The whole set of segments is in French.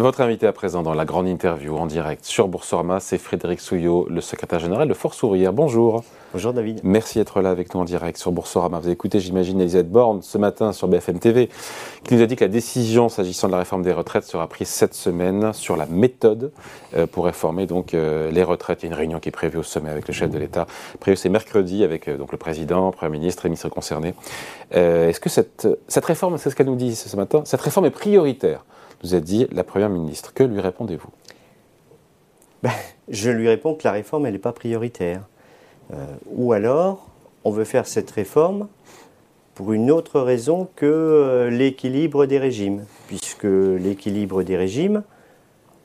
Votre invité à présent dans la grande interview en direct sur Boursorama, c'est Frédéric Souillot, le secrétaire général de Force ouvrière. Bonjour. Bonjour David. Merci d'être là avec nous en direct sur Boursorama. Vous écouté, j'imagine, Elisabeth Borne ce matin sur BFM TV, qui nous a dit que la décision s'agissant de la réforme des retraites sera prise cette semaine sur la méthode euh, pour réformer donc euh, les retraites. Il y a une réunion qui est prévue au sommet avec le chef de l'État. Prévue c'est mercredi avec euh, donc le président, le Premier ministre et les ministres concernés. Est-ce que cette, cette réforme, c'est ce qu'elle nous dit ce matin, cette réforme est prioritaire nous a dit la Première ministre. Que lui répondez-vous? Ben, Je lui réponds que la réforme, elle n'est pas prioritaire. Euh, ou alors, on veut faire cette réforme pour une autre raison que euh, l'équilibre des régimes, puisque l'équilibre des régimes,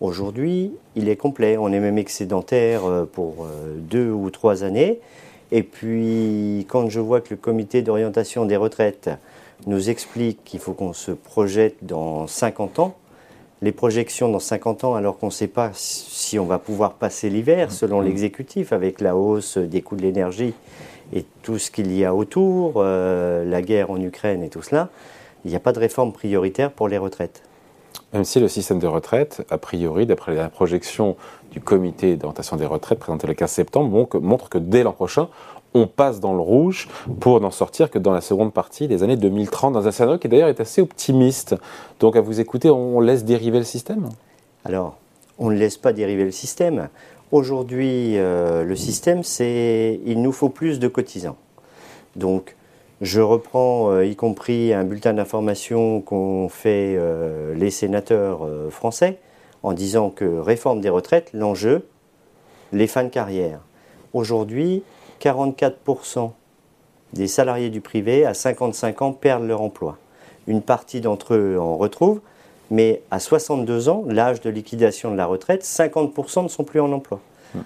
aujourd'hui, il est complet. On est même excédentaire euh, pour deux ou trois années. Et puis, quand je vois que le comité d'orientation des retraites nous explique qu'il faut qu'on se projette dans 50 ans, les projections dans 50 ans alors qu'on ne sait pas si on va pouvoir passer l'hiver selon mm. l'exécutif avec la hausse des coûts de l'énergie et tout ce qu'il y a autour, euh, la guerre en Ukraine et tout cela, il n'y a pas de réforme prioritaire pour les retraites. Même si le système de retraite, a priori, d'après la projection du comité d'orientation des retraites présentée le 15 septembre, montre que dès l'an prochain, on passe dans le rouge pour n'en sortir que dans la seconde partie des années 2030, dans un scénario qui d'ailleurs est assez optimiste. Donc à vous écouter, on laisse dériver le système? Alors, on ne laisse pas dériver le système. Aujourd'hui, euh, le système, c'est il nous faut plus de cotisants. Donc, je reprends euh, y compris un bulletin d'information qu'ont fait euh, les sénateurs français en disant que réforme des retraites, l'enjeu, les fins de carrière. Aujourd'hui, 44% des salariés du privé à 55 ans perdent leur emploi. Une partie d'entre eux en retrouvent, mais à 62 ans, l'âge de liquidation de la retraite, 50% ne sont plus en emploi. Hmm.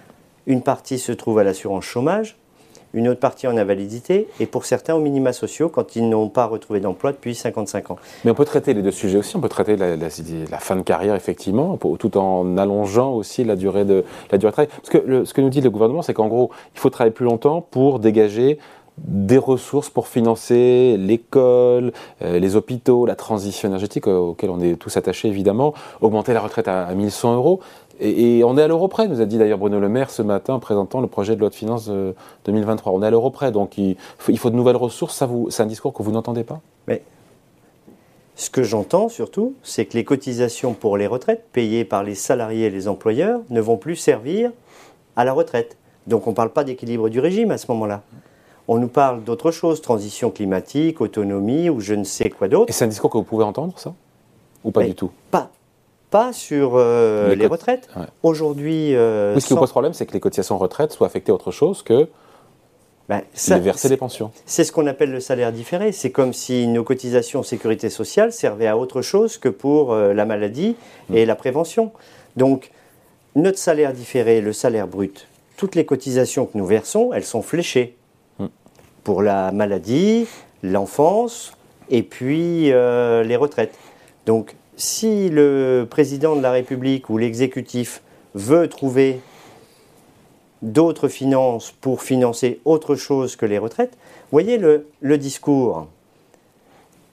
Une partie se trouve à l'assurance chômage, une autre partie en invalidité, et pour certains aux minima sociaux quand ils n'ont pas retrouvé d'emploi depuis 55 ans. Mais on peut traiter les deux sujets aussi, on peut traiter la, fin de carrière effectivement, tout en allongeant aussi la durée de la durée de travail. Parce que ce que nous dit le gouvernement, c'est qu'en gros, il faut travailler plus longtemps pour dégager des ressources pour financer l'école, euh, les hôpitaux, la transition énergétique auquel on est tous attachés évidemment, augmenter la retraite à, à 1100 euros. Et, on est à l'euro près, nous a dit d'ailleurs Bruno Le Maire ce matin en présentant le projet de loi de finances 2023. On est à l'euro près, donc il faut, de nouvelles ressources. C'est un discours que vous n'entendez pas? Mais ce que j'entends surtout, c'est que les cotisations pour les retraites payées par les salariés et les employeurs ne vont plus servir à la retraite. Donc on ne parle pas d'équilibre du régime à ce moment-là. On nous parle d'autre chose, transition climatique, autonomie ou je ne sais quoi d'autre. Et c'est un discours que vous pouvez entendre, ça? Ou pas du tout? Pas, pas sur euh, les, retraites. Aujourd'hui. Euh, ce qui vous pose problème, c'est que les cotisations retraite soient affectées à autre chose que ben, les verser des pensions. C'est ce qu'on appelle le salaire différé. C'est comme si nos cotisations sécurité sociale servaient à autre chose que pour euh, la maladie hmm. et la prévention. Donc, notre salaire différé, le salaire brut, toutes les cotisations que nous versons, elles sont fléchées. Pour la maladie, l'enfance et puis les retraites. Donc, si le président de la République ou l'exécutif veut trouver d'autres finances pour financer autre chose que les retraites, voyez le, discours.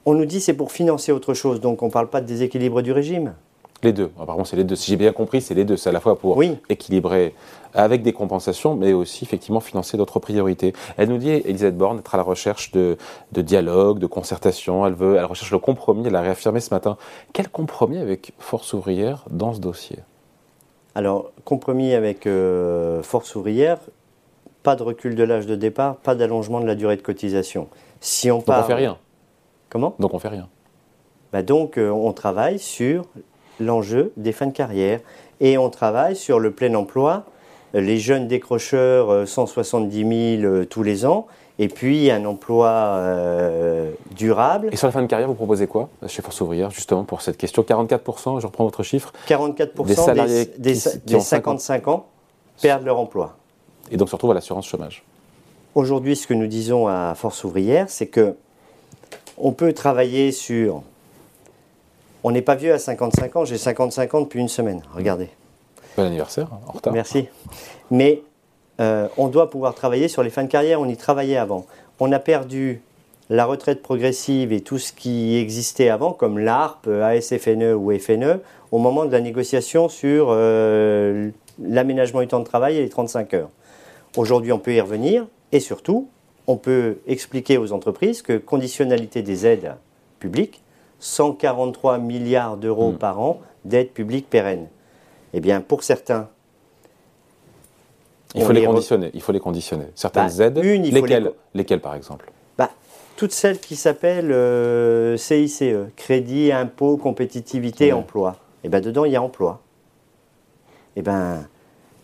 On nous dit c'est pour financer autre chose, donc on ne parle pas de déséquilibre du régime. Les deux. Apparemment, c'est les deux. Si j'ai bien compris, c'est les deux. C'est à la fois pour équilibrer avec des compensations, mais aussi effectivement financer d'autres priorités. Elle nous dit, Elisabeth Borne, être à la recherche de, dialogue, de concertation. Elle veut, elle recherche le compromis. Elle l'a réaffirmé ce matin. Quel compromis avec Force ouvrière dans ce dossier? Alors, compromis avec euh, Force ouvrière, pas de recul de l'âge de départ, pas d'allongement de la durée de cotisation. Si on Donc on fait rien. Comment? Donc on fait rien. Bah donc euh, on travaille sur l'enjeu des fins de carrière. Et on travaille sur le plein emploi, les jeunes décrocheurs, 170 euh, 000 euh, tous les ans, et puis un emploi euh, durable. Et sur la fin de carrière, vous proposez quoi chez Force ouvrière, justement, pour cette question? 44%, je reprends votre chiffre 44% des salariés des, 55 ans perdent leur emploi. Et donc se retrouvent à l'assurance chômage. Aujourd'hui, ce que nous disons à Force ouvrière, c'est que on peut travailler sur on n'est pas vieux à 55 ans, j'ai 55 ans depuis une semaine, regardez. Bon anniversaire, en retard. Merci. Mais euh, on doit pouvoir travailler sur les fins de carrière, on y travaillait avant. On a perdu la retraite progressive et tout ce qui existait avant, comme l'ARP, ASFNE ou FNE, au moment de la négociation sur euh, l'aménagement du temps de travail et les 35 heures. Aujourd'hui, on peut y revenir et surtout, on peut expliquer aux entreprises que conditionnalité des aides publiques, 143 milliards d'euros Mm. par an d'aides publiques pérennes. Eh bien, pour certains, Il faut les conditionner. Il faut les conditionner. Certaines Bah, aides, une, lesquelles, les- lesquelles par exemple? Bah, toutes celles qui s'appellent euh, CICE, Crédit, Impôt, Compétitivité. Emploi, et ben dedans, il y a emploi. Et ben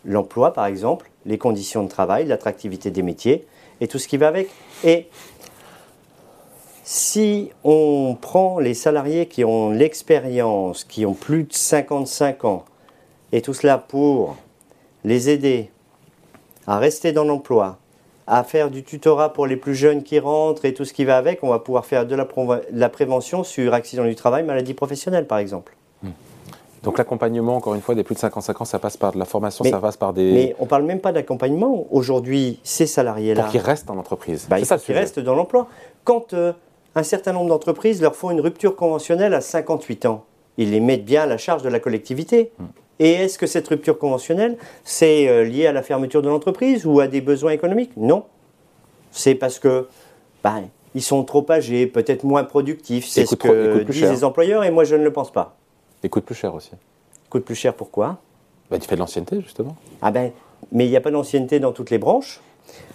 l'emploi, par exemple, les conditions de travail, l'attractivité des métiers et tout ce qui va avec. Et si on prend les salariés qui ont l'expérience, qui ont plus de 55 ans, et tout cela pour les aider à rester dans l'emploi, à faire du tutorat pour les plus jeunes qui rentrent et tout ce qui va avec, on va pouvoir faire de la, prov- de la prévention sur accident du travail, maladie professionnelle par exemple. Donc l'accompagnement, encore une fois, des plus de 55 ans, ça passe par de la formation, Mais- ça passe par des... Mais on ne parle même pas d'accompagnement. Aujourd'hui, ces salariés-là, pour qu'ils restent en entreprise. bah, c'est ça qu'ils restent dans l'emploi. Quand euh, un certain nombre d'entreprises leur font une rupture conventionnelle à 58 ans, ils les mettent bien à la charge de la collectivité. Et est-ce que cette rupture conventionnelle, c'est euh, lié à la fermeture de l'entreprise ou à des besoins économiques? Non. C'est parce que bah, ils sont trop âgés, peut-être moins productifs. C'est ce que disent cher. les employeurs et moi je ne le pense pas. Et coûte plus cher aussi. Coûte plus cher pourquoi? Bah, tu fais de l'ancienneté, justement. Ah ben, mais il n'y a pas d'ancienneté dans toutes les branches.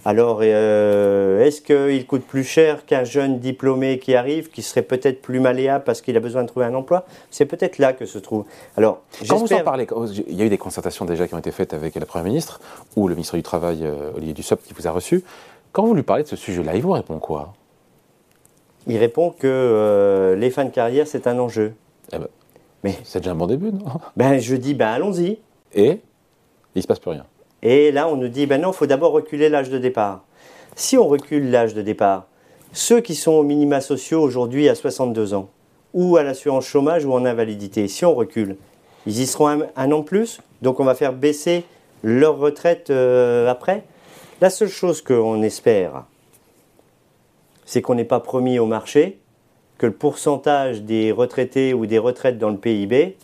Alors, euh, est-ce qu'il coûte plus cher qu'un jeune diplômé qui arrive, qui serait peut-être plus malléable parce qu'il a besoin de trouver un emploi? C'est peut-être là que se trouve. Alors, Quand vous en parlez, il y a eu des concertations déjà qui ont été faites avec la Première ministre ou le ministre du Travail, euh, Olivier Dussopt, qui vous a reçu. Quand vous lui parlez de ce sujet-là, il vous répond quoi? Il répond que euh, les fins de carrière, c'est un enjeu. Eh ben, Mais- C'est déjà un bon début, non? Ben, je dis, ben allons-y. Et il se passe plus rien. Et là, on nous dit, ben non, il faut d'abord reculer l'âge de départ. Si on recule l'âge de départ, ceux qui sont aux minima sociaux aujourd'hui à 62 ans, ou à l'assurance chômage ou en invalidité, si on recule, ils y seront un, an plus, donc on va faire baisser leur retraite euh, après. La seule chose qu'on espère, c'est qu'on n'est pas promis au marché que le pourcentage des retraités ou des retraites dans le PIB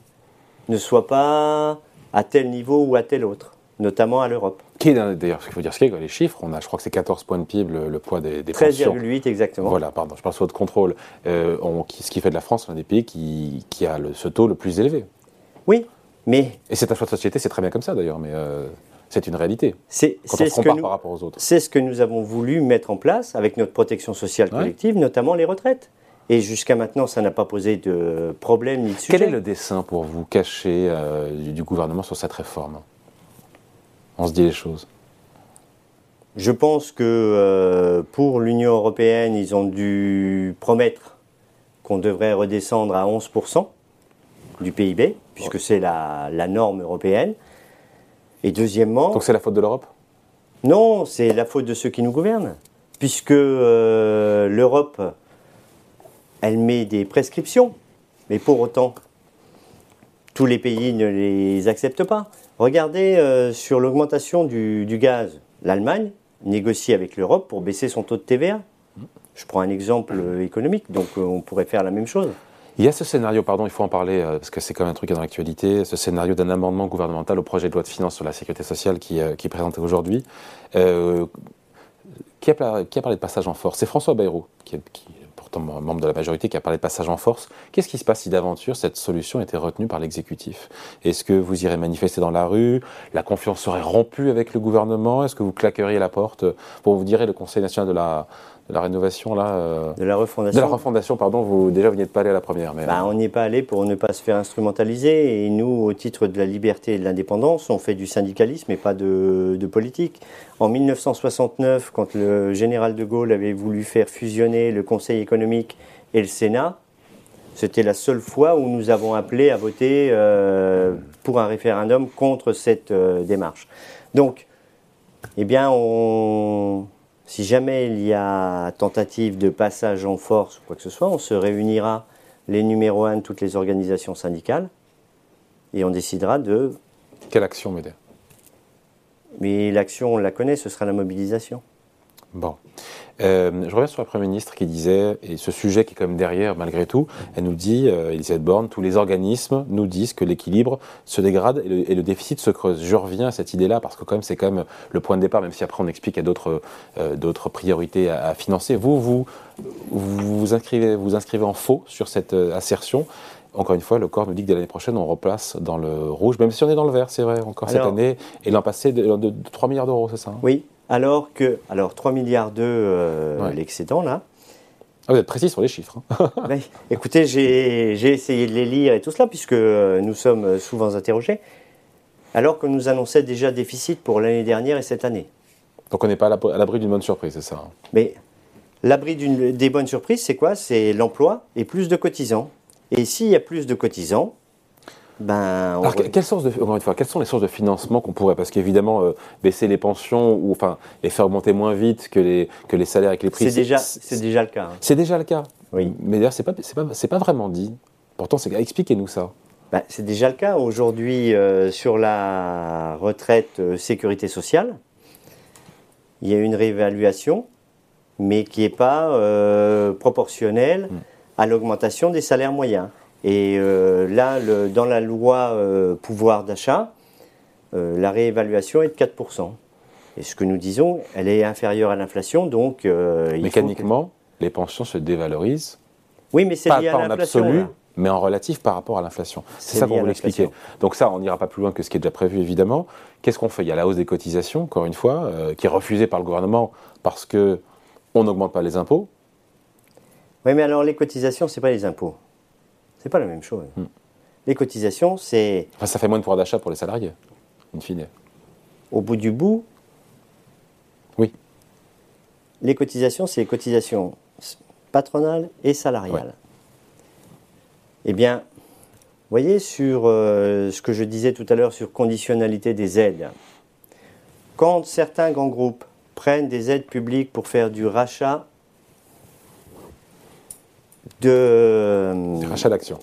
ne soit pas à tel niveau ou à tel autre, notamment à l'Europe. Qui d'ailleurs, ce qu'il faut dire, c'est que les chiffres, on a, je crois que c'est 14 points de PIB le, le poids des, des pensions. 13,8 exactement. Voilà, pardon, je parle sur de contrôle. Euh, on- qui- ce qui fait de la France l'un des pays qui, qui a le- ce taux le plus élevé. Oui, mais Et c'est un choix de société, c'est très bien comme ça d'ailleurs, mais euh, c'est une réalité. c'est ce, que nous- par rapport aux autres. c'est ce que nous avons voulu mettre en place avec notre protection sociale Ouais. collective, notamment les retraites. Et jusqu'à maintenant, ça n'a pas posé de problème ni de sujet. Quel est le dessin pour vous caché euh, du gouvernement sur cette réforme? On se dit les choses. Je pense que euh, pour l'Union européenne, ils ont dû promettre qu'on devrait redescendre à 11% du PIB, puisque c'est la, la norme européenne. Et deuxièmement, Donc c'est la faute de l'Europe? Non, c'est la faute de ceux qui nous gouvernent, puisque euh, l'Europe, elle met des prescriptions, mais pour autant, tous les pays ne les acceptent pas. Regardez euh, sur l'augmentation du, gaz, l'Allemagne négocie avec l'Europe pour baisser son taux de TVA. Je prends un exemple euh, économique, donc euh, on pourrait faire la même chose. Il y a ce scénario, pardon, il faut en parler parce que c'est quand même un truc qui est dans l'actualité, ce scénario d'un amendement gouvernemental au projet de loi de finances sur la sécurité sociale qui, qui est présenté aujourd'hui. Qui, a, a parlé de passage en force C'est François Bayrou, qui est, qui pourtant membre de la majorité, qui a parlé de passage en force. Qu'est-ce qui se passe si d'aventure cette solution était retenue par l'exécutif? Est-ce que vous irez manifester dans la rue? La confiance serait rompue avec le gouvernement? Est-ce que vous claqueriez la porte? Pour vous direz le Conseil national de la, de la rénovation, là, euh, De la de refondation. la refondation, pardon, vous, déjà vous n'y êtes pas allé à la première. Mais, Bah, on n'y est pas allé pour ne pas se faire instrumentaliser. Et nous, au titre de la liberté et de l'indépendance, on fait du syndicalisme et pas de, de politique. En 1969, quand le général de Gaulle avait voulu faire fusionner le Conseil économique et le Sénat, c'était la seule fois où nous avons appelé à voter euh, pour un référendum contre cette euh, démarche. Donc, eh bien, on, si jamais il y a tentative de passage en force ou quoi que ce soit, on se réunira les numéros 1 de toutes les organisations syndicales et on décidera de. Quelle action m'aider Mais l'action, on la connaît, ce sera la mobilisation. Bon. Euh, je reviens sur la Première ministre qui disait, et ce sujet qui est quand même derrière malgré tout, elle nous dit, euh, Elisabeth Borne, tous les organismes nous disent que l'équilibre se dégrade et le, déficit se creuse. Je reviens à cette idée-là parce que quand même c'est quand même le point de départ, même si après on explique qu'il y a d'autres euh, priorités à, financer. Vous, vous, vous, vous, inscrivez, vous inscrivez en faux sur cette assertion encore une fois, le corps nous dit que dès l'année prochaine, on replace dans le rouge, même si on est dans le vert, c'est vrai, encore cette année, et l'an passé, de, 3 milliards d'euros, c'est ça hein? Oui, alors que, alors 3 milliards de euh, l'excédent, là. Ah, vous êtes précis sur les chiffres. Hein. Ben, écoutez, j'ai essayé de les lire et tout cela, puisque nous sommes souvent interrogés, alors que nous annonçait déjà déficit pour l'année dernière et cette année. Donc on n'est pas à l'abri d'une bonne surprise, c'est ça hein Mais l'abri des bonnes surprises, c'est quoi? C'est l'emploi et plus de cotisants. Et s'il y a plus de cotisants, ben, Alors, quelles, sources de, une fois, quelles sont les sources de financement qu'on pourrait Parce qu'évidemment, euh, baisser les pensions ou enfin les faire augmenter moins vite que les, que les salaires et que les prix. C'est déjà, c'est déjà le cas. Hein. C'est déjà le cas. Oui. Mais d'ailleurs, c'est pas, c'est pas, pas vraiment dit. Pourtant, c'est expliquez-nous ça. Ben, c'est déjà le cas aujourd'hui euh, sur la retraite euh, sécurité sociale. Il y a une réévaluation, mais qui n'est pas proportionnelle. Hmm à l'augmentation des salaires moyens. Et euh, là, le, dans la loi euh, pouvoir d'achat, euh, la réévaluation est de 4%. Et ce que nous disons, elle est inférieure à l'inflation, donc... Mécaniquement, les pensions se dévalorisent. Oui, mais c'est lié à l'inflation. en absolu, mais en relatif par rapport à l'inflation. C'est ça qu'on veut l'expliquer. Donc ça, on n'ira pas plus loin que ce qui est déjà prévu, évidemment. Qu'est-ce qu'on fait? Il y a la hausse des cotisations, encore une fois, qui est refusée par le gouvernement parce que on n'augmente pas les impôts. Oui, mais alors les cotisations, c'est pas les impôts. C'est pas la même chose. Hmm. Les cotisations, c'est. Enfin, ça fait moins de pouvoir d'achat pour les salariés, in fine. Au bout du bout. Oui. Les cotisations, c'est les cotisations patronales et salariales. Eh bien, vous voyez, sur euh, ce que je disais tout à l'heure sur conditionnalité des aides, quand certains grands groupes prennent des aides publiques pour faire du rachat de... Du rachat d'actions.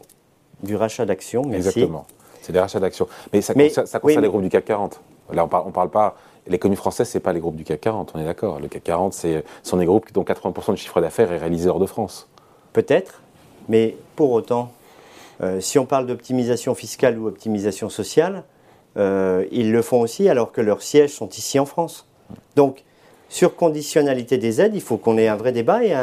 Du rachat d'actions, merci. Exactement. C'est des rachats d'actions. Mais ça, concerne, les groupes du CAC 40. Là, on parle, parle pas. L'économie française, c'est pas les groupes du CAC 40, on est d'accord. Le CAC 40, c'est sont des groupes dont 80% du chiffre d'affaires est réalisé hors de France. Peut-être, mais pour autant, euh, si on parle d'optimisation fiscale ou optimisation sociale, euh, ils le font aussi alors que leurs sièges sont ici en France. Donc, sur conditionnalité des aides, il faut qu'on ait un vrai débat et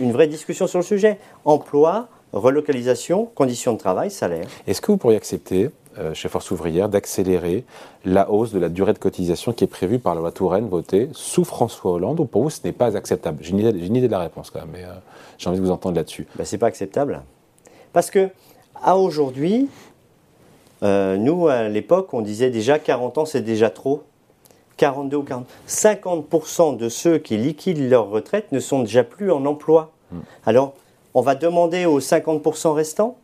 une vraie discussion sur le sujet. Emploi, relocalisation, conditions de travail, salaire. Est-ce que vous pourriez accepter, euh, chez Force ouvrière, d'accélérer la hausse de la durée de cotisation qui est prévue par la loi Touraine votée sous François Hollande ou pour vous ce n'est pas acceptable? J'ai une, idée de la réponse quand même, mais euh, j'ai envie de vous entendre là-dessus. Ben, ce n'est pas acceptable. Parce que, à aujourd'hui, euh, nous, à l'époque, on disait déjà 40 ans, c'est déjà trop. 42 ou 40. 50% de ceux qui liquident leur retraite ne sont déjà plus en emploi. Hmm. Alors, on va demander aux 50% restants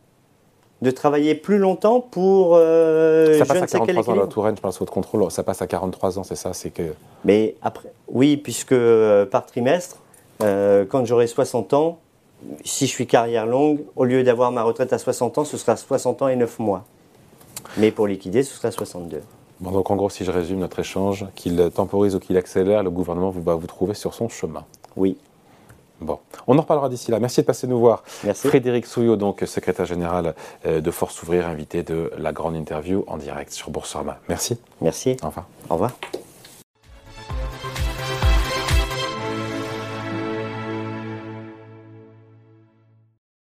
de travailler plus longtemps pour euh, ça passe à 43 ans la Touraine, je pense votre contrôle, ça passe à 43 ans, c'est ça, c'est que. Mais après, oui, puisque euh, par trimestre, euh, quand j'aurai 60 ans, si je suis carrière longue, au lieu d'avoir ma retraite à 60 ans, ce sera 60 ans et 9 mois. Mais pour liquider, ce sera 62 donc en gros, si je résume notre échange, qu'il temporise ou qu'il accélère, le gouvernement va vous trouver sur son chemin. Oui. Bon, on en reparlera d'ici là. Merci de passer nous voir. Merci. Frédéric Souillot, donc secrétaire général euh, de Force Ouvrière, invité de la grande interview en direct sur Boursorama. Merci. Merci. Au revoir. Au revoir.